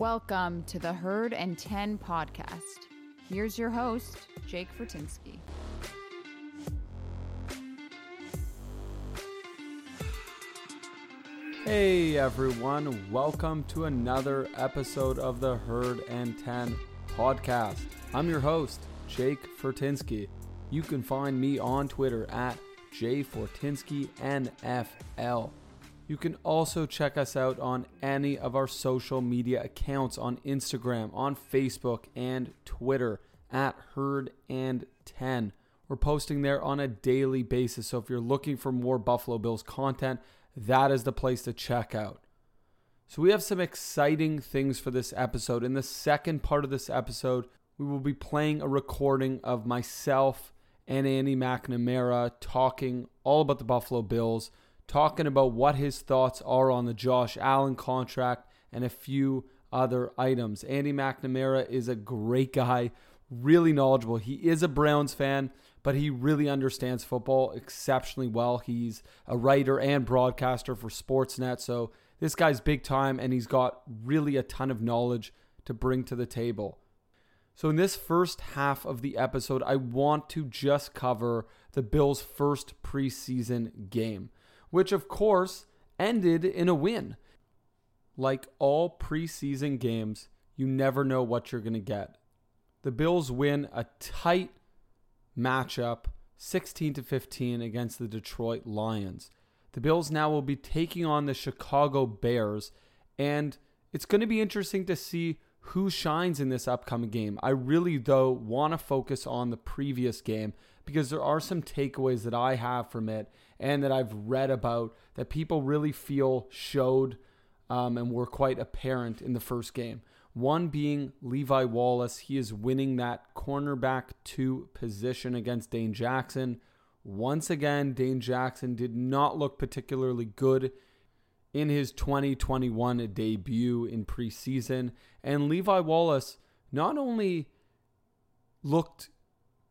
Welcome to the Herd and 10 podcast. Here's your host, Jake Fortinsky. Hey everyone, welcome to another episode of the Herd and 10 podcast. I'm your host, Jake Fortinsky. You can find me on Twitter at jfortinskyNFL. You can also check us out on any of our social media accounts on Instagram, on Facebook, and Twitter at Herd and 10. We're posting there on a daily basis. So if you're looking for more Buffalo Bills content, that is the place to check out. So we have some exciting things for this episode. In the second part of this episode, we will be playing a recording of myself and Andy McNamara talking all about the Buffalo Bills talking about what his thoughts are on the Josh Allen contract and a few other items. Andy McNamara is a great guy, really knowledgeable. He is a Browns fan, but he really understands football exceptionally well. He's a writer and broadcaster for Sportsnet, so this guy's big time and he's got really a ton of knowledge to bring to the table. So, in this first half of the episode, I want to just cover the Bills' first preseason game which of course ended in a win. Like all preseason games, you never know what you're going to get. The Bills win a tight matchup 16 to 15 against the Detroit Lions. The Bills now will be taking on the Chicago Bears and it's going to be interesting to see who shines in this upcoming game. I really though want to focus on the previous game because there are some takeaways that I have from it and that I've read about that people really feel showed um, and were quite apparent in the first game. One being Levi Wallace. He is winning that cornerback two position against Dane Jackson. Once again, Dane Jackson did not look particularly good in his 2021 debut in preseason. And Levi Wallace not only looked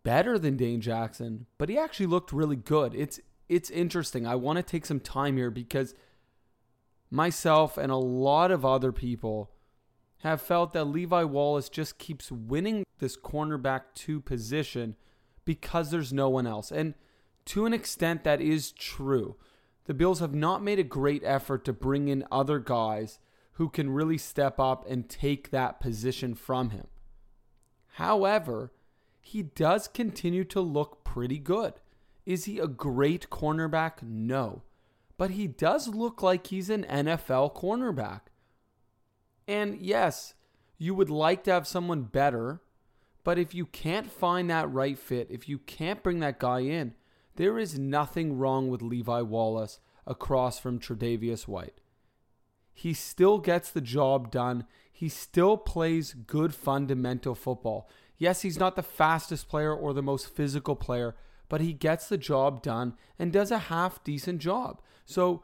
better than Dane Jackson, but he actually looked really good. It's it's interesting. I want to take some time here because myself and a lot of other people have felt that Levi Wallace just keeps winning this cornerback two position because there's no one else. And to an extent, that is true. The Bills have not made a great effort to bring in other guys who can really step up and take that position from him. However, he does continue to look pretty good. Is he a great cornerback? No. But he does look like he's an NFL cornerback. And yes, you would like to have someone better, but if you can't find that right fit, if you can't bring that guy in, there is nothing wrong with Levi Wallace across from Tre'Davious White. He still gets the job done. He still plays good fundamental football. Yes, he's not the fastest player or the most physical player, but he gets the job done and does a half decent job. So,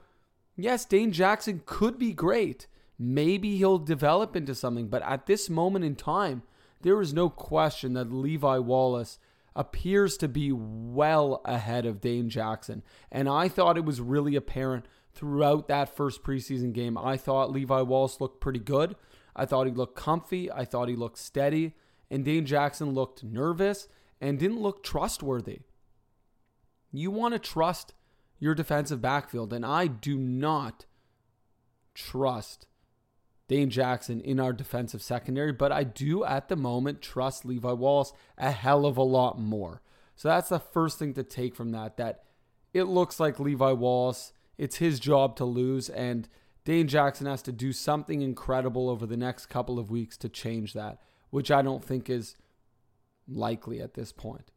yes, Dane Jackson could be great. Maybe he'll develop into something, but at this moment in time, there is no question that Levi Wallace appears to be well ahead of Dane Jackson. And I thought it was really apparent throughout that first preseason game. I thought Levi Wallace looked pretty good. I thought he looked comfy. I thought he looked steady. And Dane Jackson looked nervous and didn't look trustworthy. You want to trust your defensive backfield, and I do not trust Dane Jackson in our defensive secondary, but I do at the moment trust Levi Wallace a hell of a lot more. So that's the first thing to take from that that it looks like Levi Wallace, it's his job to lose and Dane Jackson has to do something incredible over the next couple of weeks to change that, which I don't think is likely at this point.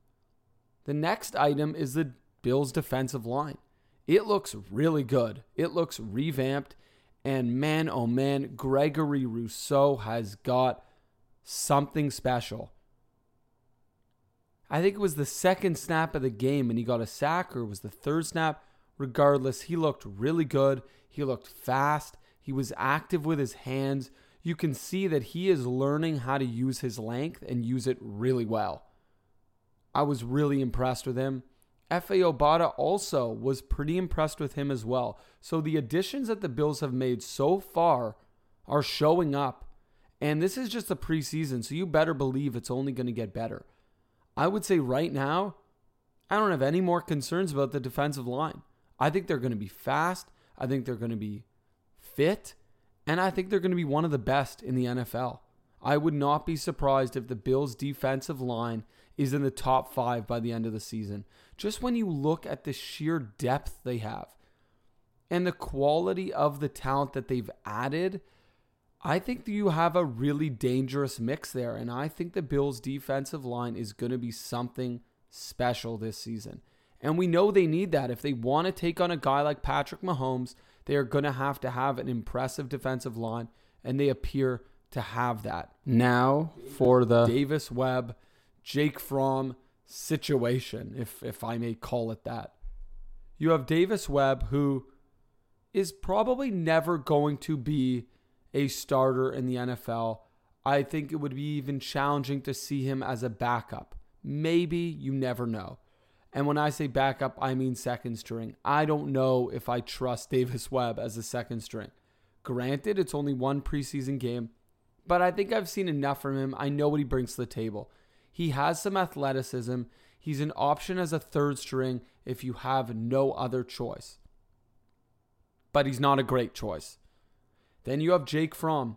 The next item is the Bills' defensive line. It looks really good. It looks revamped. And man, oh man, Gregory Rousseau has got something special. I think it was the second snap of the game and he got a sack, or it was the third snap. Regardless, he looked really good. He looked fast. He was active with his hands. You can see that he is learning how to use his length and use it really well. I was really impressed with him. Efe Obada also was pretty impressed with him as well. So the additions that the Bills have made so far are showing up And this is just the preseason, so you better believe it's only going to get better. I would say right now, I don't have any more concerns about the defensive line. I think they're going to be fast. I think they're going to be fit. And I think they're going to be one of the best in the NFL. I would not be surprised if the Bills' defensive line is in the top five by the end of the season. Just when you look at the sheer depth they have and the quality of the talent that they've added, I think you have a really dangerous mix there. And I think the Bills' defensive line is going to be something special this season. And we know they need that. If they want to take on a guy like Patrick Mahomes, they are going to have to have an impressive defensive line, and they appear to have that. Now for the Davis Webb, Jake Fromm situation, if if I may call it that. You have Davis Webb who is probably never going to be a starter in the NFL. I think it would be even challenging to see him as a backup. Maybe you never know. And when I say backup, I mean second string. I don't know if I trust Davis Webb as a second string. Granted, it's only one preseason game, but I think I've seen enough from him. I know what he brings to the table. He has some athleticism. He's an option as a third string if you have no other choice. But he's not a great choice. Then you have Jake Fromm,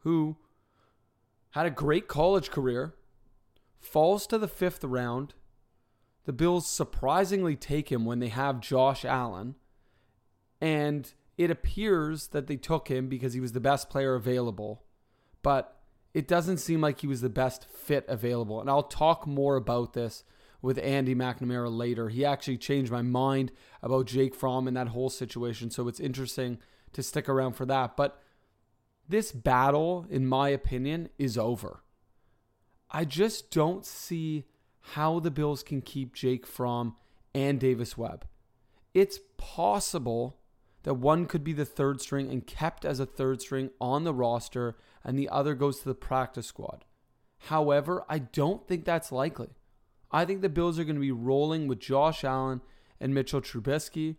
who had a great college career, falls to the fifth round. The Bills surprisingly take him when they have Josh Allen. And it appears that they took him because he was the best player available. But it doesn't seem like he was the best fit available. And I'll talk more about this with Andy McNamara later. He actually changed my mind about Jake Fromm and that whole situation. So it's interesting to stick around for that. But this battle, in my opinion, is over. I just don't see how the Bills can keep Jake Fromm and Davis Webb. It's possible that one could be the third string and kept as a third string on the roster and the other goes to the practice squad. However, I don't think that's likely. I think the Bills are going to be rolling with Josh Allen and Mitchell Trubisky.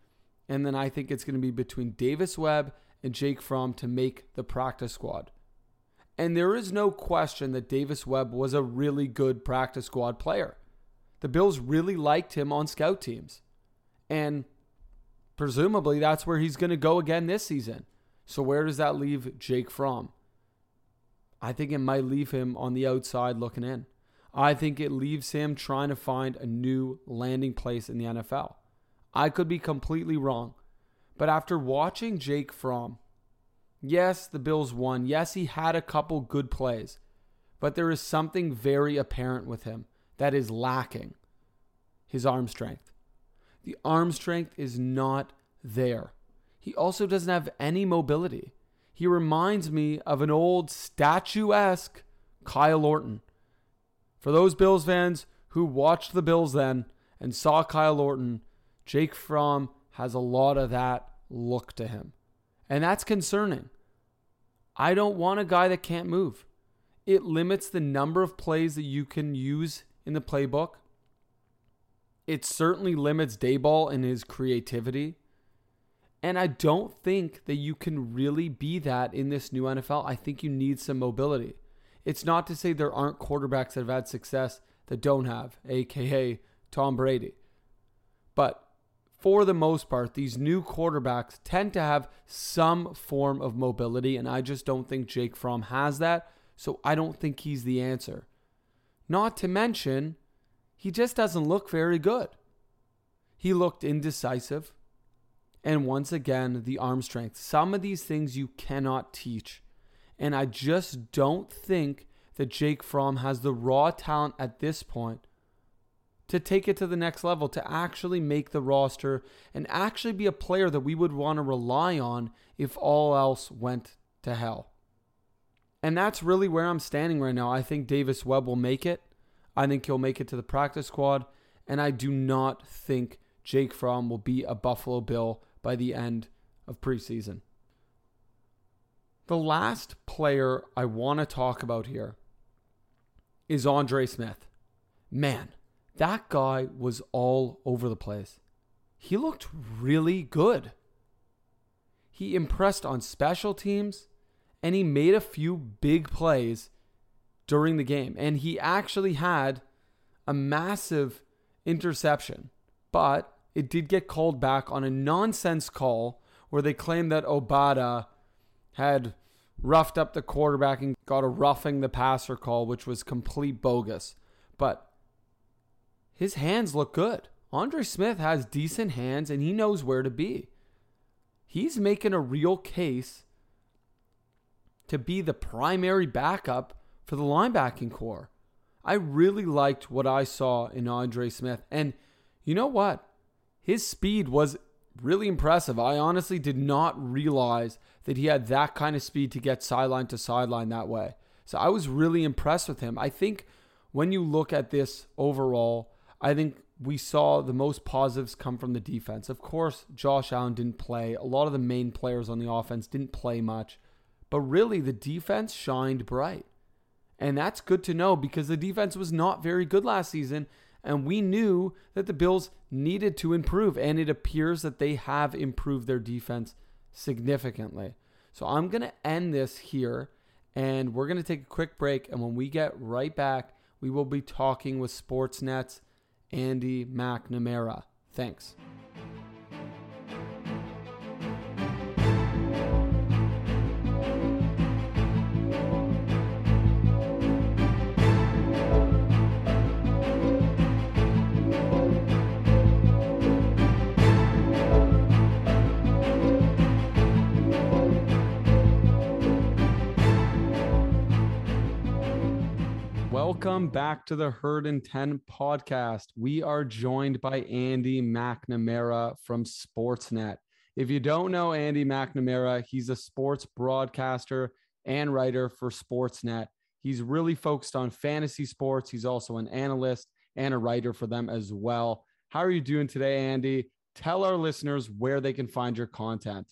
And then I think it's going to be between Davis Webb and Jake Fromm to make the practice squad. And there is no question that Davis Webb was a really good practice squad player. The Bills really liked him on scout teams. And presumably that's where he's going to go again this season. So where does that leave Jake Fromm? I think it might leave him on the outside looking in. I think it leaves him trying to find a new landing place in the NFL. I could be completely wrong. But after watching Jake Fromm, yes, the Bills won. Yes, he had a couple good plays. But there is something very apparent with him that is lacking his arm strength. The arm strength is not there. He also doesn't have any mobility. He reminds me of an old statuesque Kyle Orton. For those Bills fans who watched the Bills then and saw Kyle Orton, Jake Fromm has a lot of that look to him. And that's concerning. I don't want a guy that can't move. It limits the number of plays that you can use in the playbook. It certainly limits Daboll in his creativity. And I don't think that you can really be that in this new NFL. I think you need some mobility. It's not to say there aren't quarterbacks that have had success that don't have, aka Tom Brady. But for the most part, these new quarterbacks tend to have some form of mobility, and I just don't think Jake Fromm has that. So I don't think he's the answer. Not to mention, he just doesn't look very good. He looked indecisive. And once again, the arm strength. Some of these things you cannot teach. And I just don't think that Jake Fromm has the raw talent at this point to take it to the next level, to actually make the roster and actually be a player that we would want to rely on if all else went to hell. And that's really where I'm standing right now. I think Davis Webb will make it. I think he'll make it to the practice squad. And I do not think Jake Fromm will be a Buffalo Bill by the end of preseason. The last player I want to talk about here is Andre Smith. Man, that guy was all over the place. He looked really good. He impressed on special teams and he made a few big plays during the game. And he actually had a massive interception, but it did get called back on a nonsense call where they claimed that Obada had roughed up the quarterback and got a roughing the passer call, which was complete bogus. But his hands look good. Andre Smith has decent hands and he knows where to be. He's making a real case to be the primary backup for the linebacking corps. I really liked what I saw in Andre Smith. And you know what? His speed was really impressive. I honestly did not realize that he had that kind of speed to get sideline to sideline that way. So I was really impressed with him. I think when you look at this overall, I think we saw the most positives come from the defense. Of course, Josh Allen didn't play. A lot of the main players on the offense didn't play much. But really, the defense shined bright. And that's good to know because the defense was not very good last season. And we knew that the Bills needed to improve. And it appears that they have improved their defense significantly. So I'm going to end this here. And we're going to take a quick break. And when we get right back, we will be talking with Sportsnet's Andy McNamara. Thanks. Welcome back to the Herd and 10 podcast. We are joined by Andy McNamara from Sportsnet. If you don't know Andy McNamara, he's a sports broadcaster and writer for Sportsnet. He's really focused on fantasy sports. He's also an analyst and a writer for them as well. How are you doing today, Andy? Tell our listeners where they can find your content.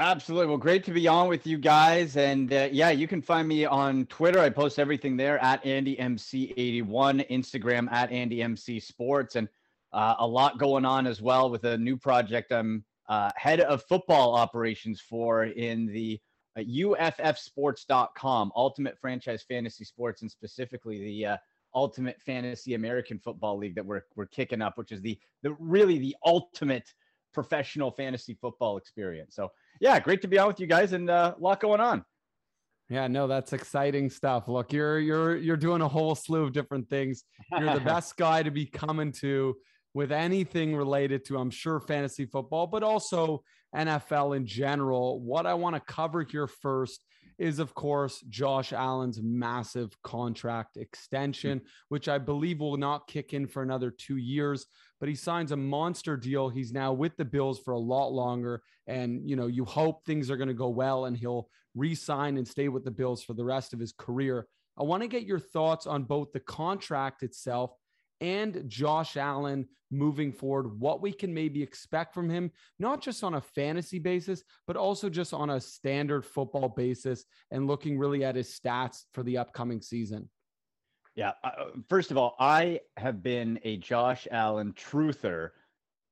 Absolutely. Well, great to be on with you guys. And uh, yeah, you can find me on Twitter. I post everything there at AndyMC81, Instagram at AndyMC Sports, and uh, a lot going on as well with a new project I'm uh, head of football operations for in the uh, UFFsports.com, Ultimate Franchise Fantasy Sports, and specifically the uh, Ultimate Fantasy American Football League that we're, we're kicking up, which is the, the really the ultimate professional fantasy football experience. So yeah, great to be on with you guys and uh, a lot going on. Yeah, no, that's exciting stuff. Look, you're you're you're doing a whole slew of different things. You're the best guy to be coming to with anything related to, I'm sure, fantasy football, but also NFL in general. What I want to cover here first is, of course, Josh Allen's massive contract extension, mm-hmm. which I believe will not kick in for another two years. But he signs a monster deal. He's now with the Bills for a lot longer. And, you know, you hope things are going to go well and he'll re sign and stay with the Bills for the rest of his career. I want to get your thoughts on both the contract itself and Josh Allen moving forward, what we can maybe expect from him, not just on a fantasy basis, but also just on a standard football basis and looking really at his stats for the upcoming season. Yeah. Uh, first of all, I have been a Josh Allen truther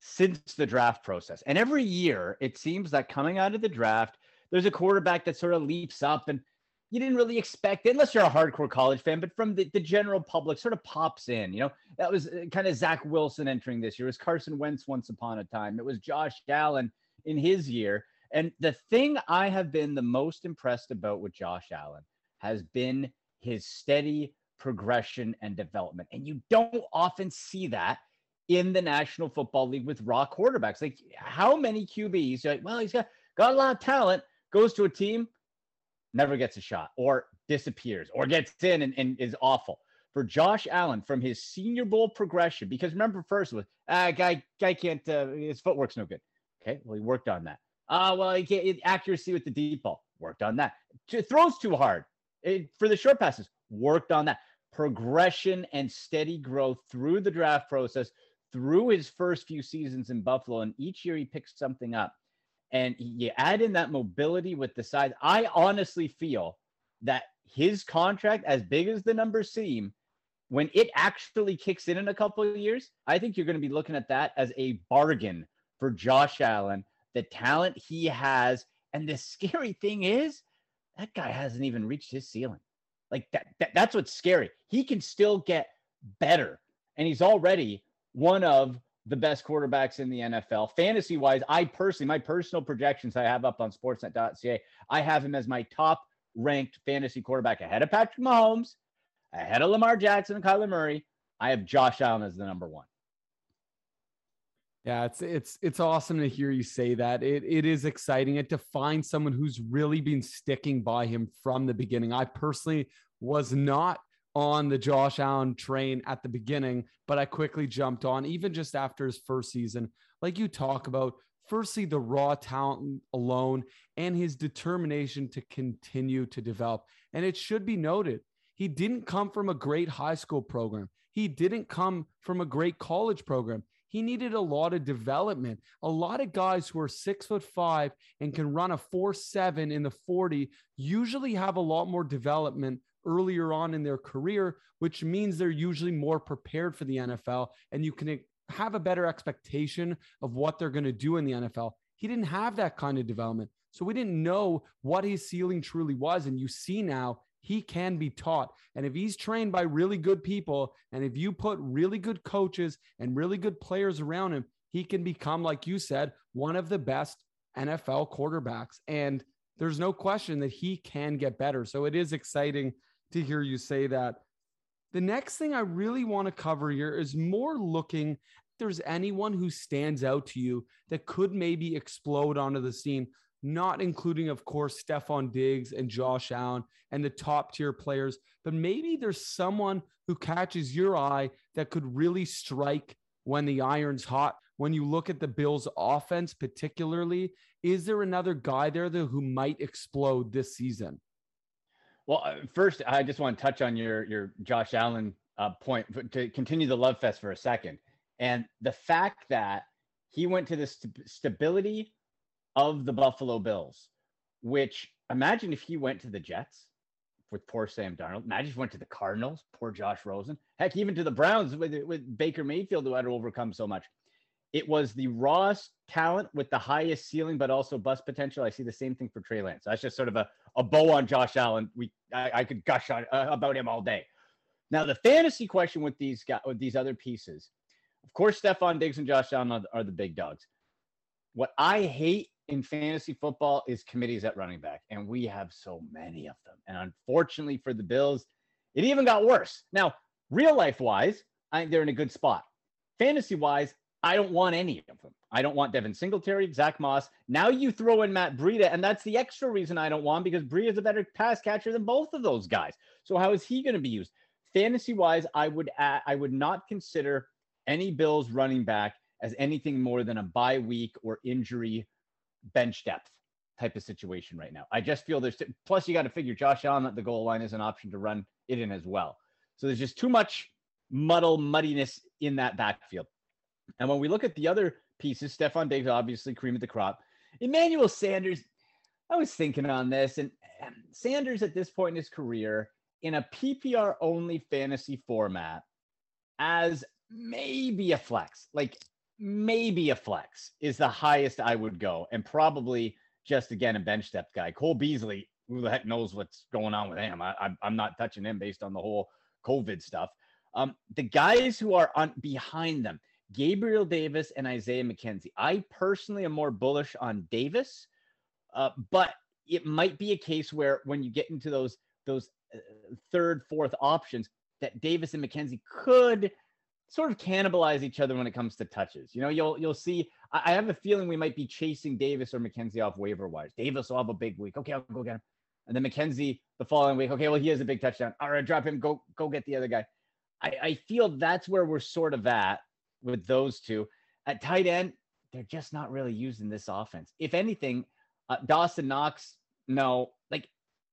since the draft process. And every year it seems that coming out of the draft, there's a quarterback that sort of leaps up and you didn't really expect it, unless you're a hardcore college fan, but from the, the general public sort of pops in. You know, that was uh, kind of Zach Wilson entering this year. It was Carson Wentz once upon a time. It was Josh Allen in his year. And the thing I have been the most impressed about with Josh Allen has been his steady progression and development. And you don't often see that in the National Football League with raw quarterbacks. Like how many QBs, like, well, he's got, got a lot of talent, goes to a team, never gets a shot or disappears or gets in and, and is awful. For Josh Allen from his senior bowl progression, because remember, first was ah, guy guy can't uh, his footwork's no good. Okay, well he worked on that. Ah, uh, well he can't accuracy with the deep ball worked on that. Throws too hard it, for the short passes worked on that. Progression and steady growth through the draft process, through his first few seasons in Buffalo, and each year he picks something up and you add in that mobility with the size. I honestly feel that his contract, as big as the numbers seem, when it actually kicks in in a couple of years, I think you're going to be looking at that as a bargain for Josh Allen, the talent he has. And the scary thing is, that guy hasn't even reached his ceiling. Like that, that that's what's scary. He can still get better. And he's already one of the best quarterbacks in the NFL. Fantasy wise, I personally, my personal projections I have up on sportsnet.ca, I have him as my top ranked fantasy quarterback ahead of Patrick Mahomes, ahead of Lamar Jackson and Kyler Murray. I have Josh Allen as the number one. Yeah, it's it's it's awesome to hear you say that. It it is exciting to find someone who's really been sticking by him from the beginning. I personally was not on the Josh Allen train at the beginning, but I quickly jumped on even just after his first season. Like you talk about, firstly the raw talent alone and his determination to continue to develop. And it should be noted, he didn't come from a great high school program. He didn't come from a great college program he needed a lot of development. A lot of guys who are six foot five and can run a four seven in the 40 usually have a lot more development earlier on in their career, which means they're usually more prepared for the NFL and you can have a better expectation of what they're going to do in the NFL. He didn't have that kind of development. So we didn't know what his ceiling truly was. And you see now he can be taught. And if he's trained by really good people, and if you put really good coaches and really good players around him, he can become, like you said, one of the best NFL quarterbacks. And there's no question that he can get better. So it is exciting to hear you say that. The next thing I really want to cover here is more looking there's anyone who stands out to you that could maybe explode onto the scene not including, of course, Stefon Diggs and Josh Allen and the top tier players, but maybe there's someone who catches your eye that could really strike when the iron's hot. When you look at the Bills' offense, particularly, is there another guy there who might explode this season? Well, uh, first, I just want to touch on your your Josh Allen uh, point to continue the love fest for a second, and the fact that he went to the st- stability of the Buffalo Bills, which imagine if he went to the Jets with poor Sam Darnold. Imagine if he went to the Cardinals, poor Josh Rosen. Heck, even to the Browns with, with Baker Mayfield, who had to overcome so much. It was the rawest talent with the highest ceiling, but also bust potential. I see the same thing for Trey Lance. That's just sort of a, a bow on Josh Allen. We I, I could gush on, uh, about him all day. Now the fantasy question with these guys, with these other pieces, of course, Stefon Diggs and Josh Allen are, are the big dogs. What I hate in fantasy football is committees at running back, and we have so many of them. And unfortunately for the Bills, it even got worse. Now, real life wise, I think they're in a good spot. Fantasy wise, I don't want any of them. I don't want Devin Singletary, Zach Moss. Now you throw in Matt Breida, and that's the extra reason I don't want because Breida is a better pass catcher than both of those guys. So how is he going to be used? Fantasy wise, I would add, I would not consider any Bills running back as anything more than a bye week or injury bench depth type of situation right now. I just feel there's plus you got to figure Josh Allen at the goal line is an option to run it in as well. So there's just too much muddle muddiness in that backfield. And when we look at the other pieces, Stefon Diggs obviously cream of the crop. Emmanuel Sanders, I was thinking on this, and Sanders at this point in his career in a PPR only fantasy format as maybe a flex. Like maybe a flex is the highest I would go, and probably just again a bench depth guy. Cole Beasley, who the heck knows what's going on with him? I, am not touching him based on the whole COVID stuff. Um, the guys who are on behind them, Gabriel Davis and Isaiah McKenzie. I personally am more bullish on Davis, uh, but it might be a case where when you get into those those uh, third, fourth options, that Davis and McKenzie could sort of cannibalize each other when it comes to touches. You know, you'll you'll see. I, have a feeling we might be chasing Davis or McKenzie off waiver wires. Davis will have a big week. Okay, I'll go get him. And then McKenzie the following week. Okay, well he has a big touchdown. All right, drop him. Go go get the other guy. I, I feel that's where we're sort of at with those two. At tight end, they're just not really using this offense. If anything, uh, Dawson Knox, no. Like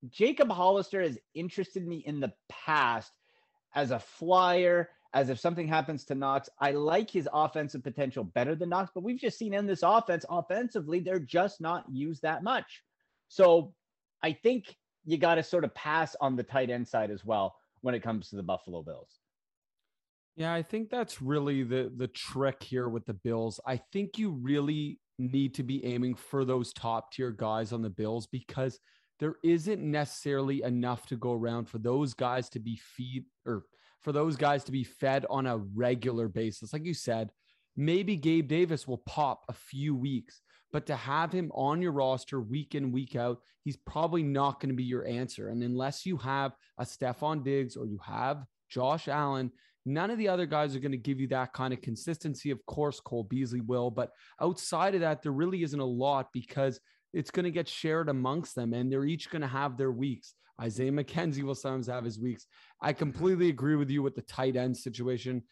Jacob Hollister has interested me in the past as a flyer as if something happens to Knox. I like his offensive potential better than Knox, but we've just seen in this offense, offensively, they're just not used that much. So I think you got to sort of pass on the tight end side as well when it comes to the Buffalo Bills. Yeah, I think that's really the the trick here with the Bills. I think you really need to be aiming for those top tier guys on the Bills because there isn't necessarily enough to go around for those guys to be feed or for those guys to be fed on a regular basis. Like you said, maybe Gabe Davis will pop a few weeks, but to have him on your roster week in, week out, he's probably not going to be your answer. And unless you have a Stefon Diggs or you have Josh Allen, none of the other guys are going to give you that kind of consistency. Of course, Cole Beasley will, but outside of that, there really isn't a lot because it's going to get shared amongst them and they're each going to have their weeks. Isaiah McKenzie will sometimes have his weeks. I completely agree with you with the tight end situation.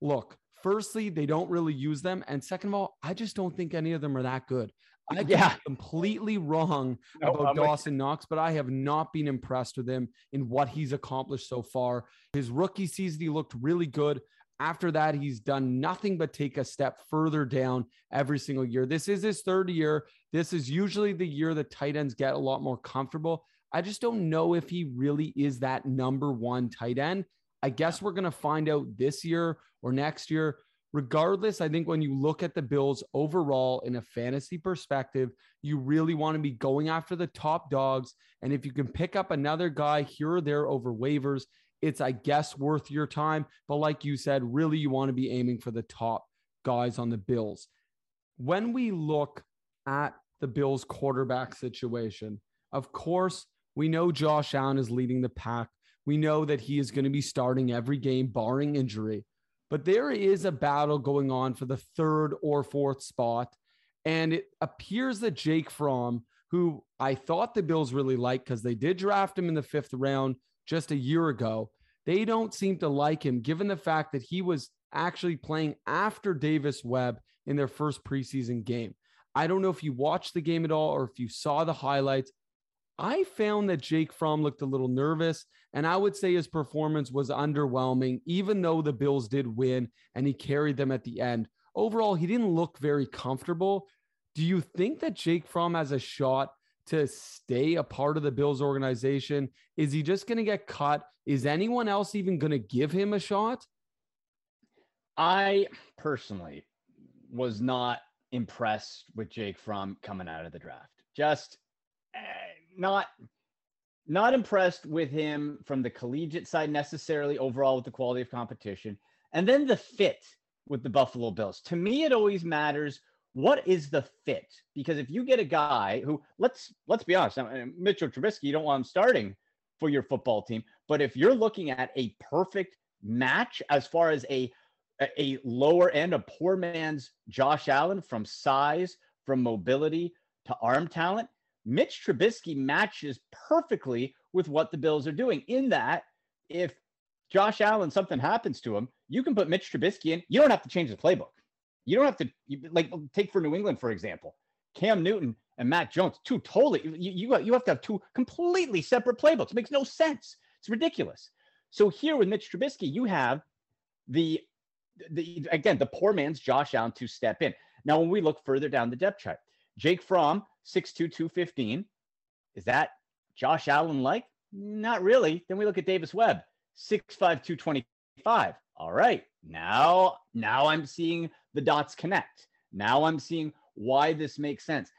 Look, firstly, they don't really use them. And second of all, I just don't think any of them are that good. I yeah. completely wrong no, about I'm Dawson Knox, but I have not been impressed with him in what he's accomplished so far. His rookie season, he looked really good. After that, he's done nothing but take a step further down every single year. This is his third year. This is usually the year the tight ends get a lot more comfortable. I just don't know if he really is that number one tight end. I guess we're going to find out this year or next year. Regardless, I think when you look at the Bills overall in a fantasy perspective, you really want to be going after the top dogs. And if you can pick up another guy here or there over waivers, it's, I guess, worth your time. But like you said, really, you want to be aiming for the top guys on the Bills. When we look at the Bills quarterback situation, of course, we know Josh Allen is leading the pack. We know that he is going to be starting every game, barring injury. But there is a battle going on for the third or fourth spot. And it appears that Jake Fromm, who I thought the Bills really liked because they did draft him in the fifth round just a year ago, they don't seem to like him, given the fact that he was actually playing after Davis Webb in their first preseason game. I don't know if you watched the game at all or if you saw the highlights. I found that Jake Fromm looked a little nervous, and I would say his performance was underwhelming, even though the Bills did win and he carried them at the end. Overall, he didn't look very comfortable. Do you think that Jake Fromm has a shot to stay a part of the Bills organization? Is he just going to get cut? Is anyone else even going to give him a shot? I personally was not impressed with Jake Fromm coming out of the draft. Just not not impressed with him from the collegiate side necessarily overall with the quality of competition and then the fit with the Buffalo Bills. To me it always matters what is the fit? Because if you get a guy who let's let's be honest, Mitchell Trubisky, you don't want him starting for your football team, but if you're looking at a perfect match as far as a a lower end, a poor man's Josh Allen from size, from mobility to arm talent, Mitch Trubisky matches perfectly with what the Bills are doing. In that, if Josh Allen, something happens to him, you can put Mitch Trubisky in. You don't have to change the playbook. You don't have to, like, take for New England, for example, Cam Newton and Mac Jones, two totally, you, you, you have to have two completely separate playbooks. It makes no sense. It's ridiculous. So here with Mitch Trubisky, you have the, the again, the poor man's Josh Allen to step in. Now, when we look further down the depth chart, Jake Fromm, 6'2, 215. Is that Josh Allen like? Not really. Then we look at Davis Webb, 6'5, 225. All right. Now, now I'm seeing the dots connect. Now I'm seeing why this makes sense.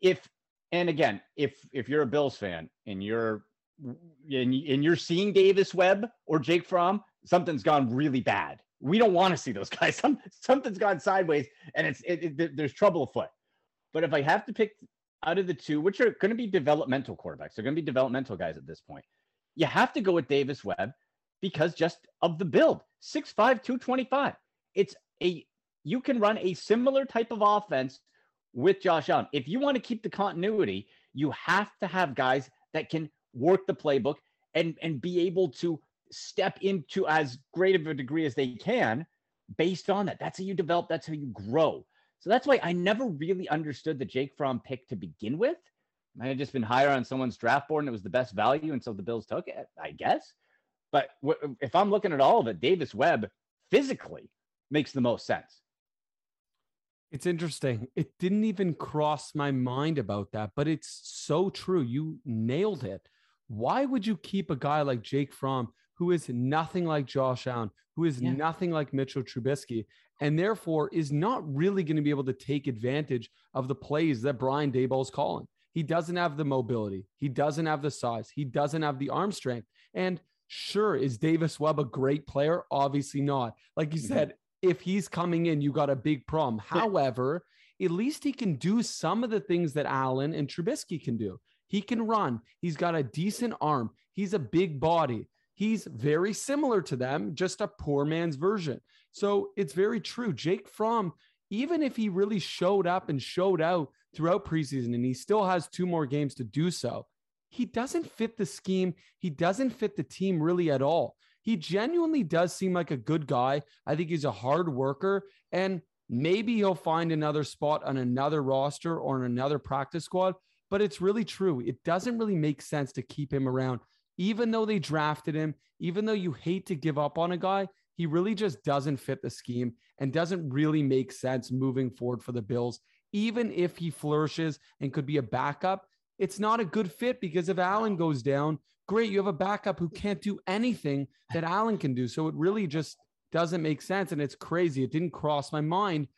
If and again, if if you're a Bills fan and you're and, and you're seeing Davis Webb or Jake Fromm, something's gone really bad. We don't want to see those guys. Some, something's gone sideways, and it's it, it, there's trouble afoot. But if I have to pick out of the two, which are going to be developmental quarterbacks, they're going to be developmental guys at this point. You have to go with Davis Webb because just of the build 6'5, 225. It's a, you can run a similar type of offense with Josh Allen. If you want to keep the continuity, you have to have guys that can work the playbook and, and be able to step into as great of a degree as they can based on that. That's how you develop, that's how you grow. So that's why I never really understood the Jake Fromm pick to begin with. I had just been higher on someone's draft board and it was the best value. And so the Bills took it, I guess. But w- if I'm looking at all of it, Davis Webb physically makes the most sense. It's interesting. It didn't even cross my mind about that, but it's so true. You nailed it. Why would you keep a guy like Jake Fromm, who is nothing like Josh Allen, who is yeah. nothing like Mitchell Trubisky, and therefore is not really going to be able to take advantage of the plays that Brian Daboll is calling. he doesn't have the mobility, he doesn't have the size, he doesn't have the arm strength. And sure, is Davis Webb a great player? Obviously not. Like you mm-hmm. said, if he's coming in, you got a big problem. However, at least he can do some of the things that Allen and Trubisky can do. He can run. He's got a decent arm. He's a big body. He's very similar to them, just a poor man's version. So it's very true. Jake Fromm, even if he really showed up and showed out throughout preseason, and he still has two more games to do so, he doesn't fit the scheme. He doesn't fit the team really at all. He genuinely does seem like a good guy. I think he's a hard worker. And maybe he'll find another spot on another roster or in another practice squad. But it's really true. It doesn't really make sense to keep him around. Even though they drafted him, even though you hate to give up on a guy, he really just doesn't fit the scheme and doesn't really make sense moving forward for the Bills. Even if he flourishes and could be a backup, it's not a good fit because if Allen goes down, great, you have a backup who can't do anything that Allen can do. So it really just doesn't make sense. And it's crazy. It didn't cross my mind,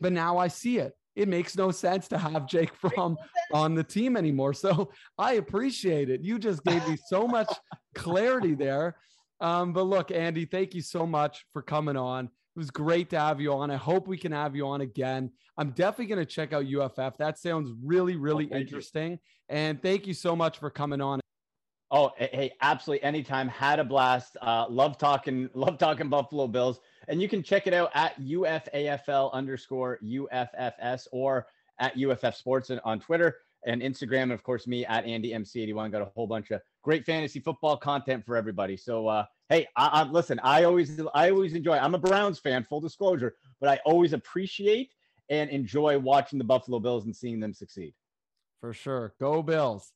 but now I see it. It makes no sense to have Jake Fromm on the team anymore. So I appreciate it. You just gave me so much clarity there. Um, but look, Andy, thank you so much for coming on. It was great to have you on. I hope we can have you on again. I'm definitely going to check out UFF. That sounds really, really oh, interesting. You. And thank you so much for coming on. Oh, hey, absolutely. Anytime. Had a blast. Uh, love talking, love talking Buffalo Bills. And you can check it out at UFAFL underscore UFFS or at UFF Sports on Twitter and Instagram. And of course, me at Andy MC81. Got a whole bunch of great fantasy football content for everybody. So, uh, hey, I, I, listen, I always, I always enjoy, I'm a Browns fan, full disclosure, but I always appreciate and enjoy watching the Buffalo Bills and seeing them succeed. For sure. Go Bills.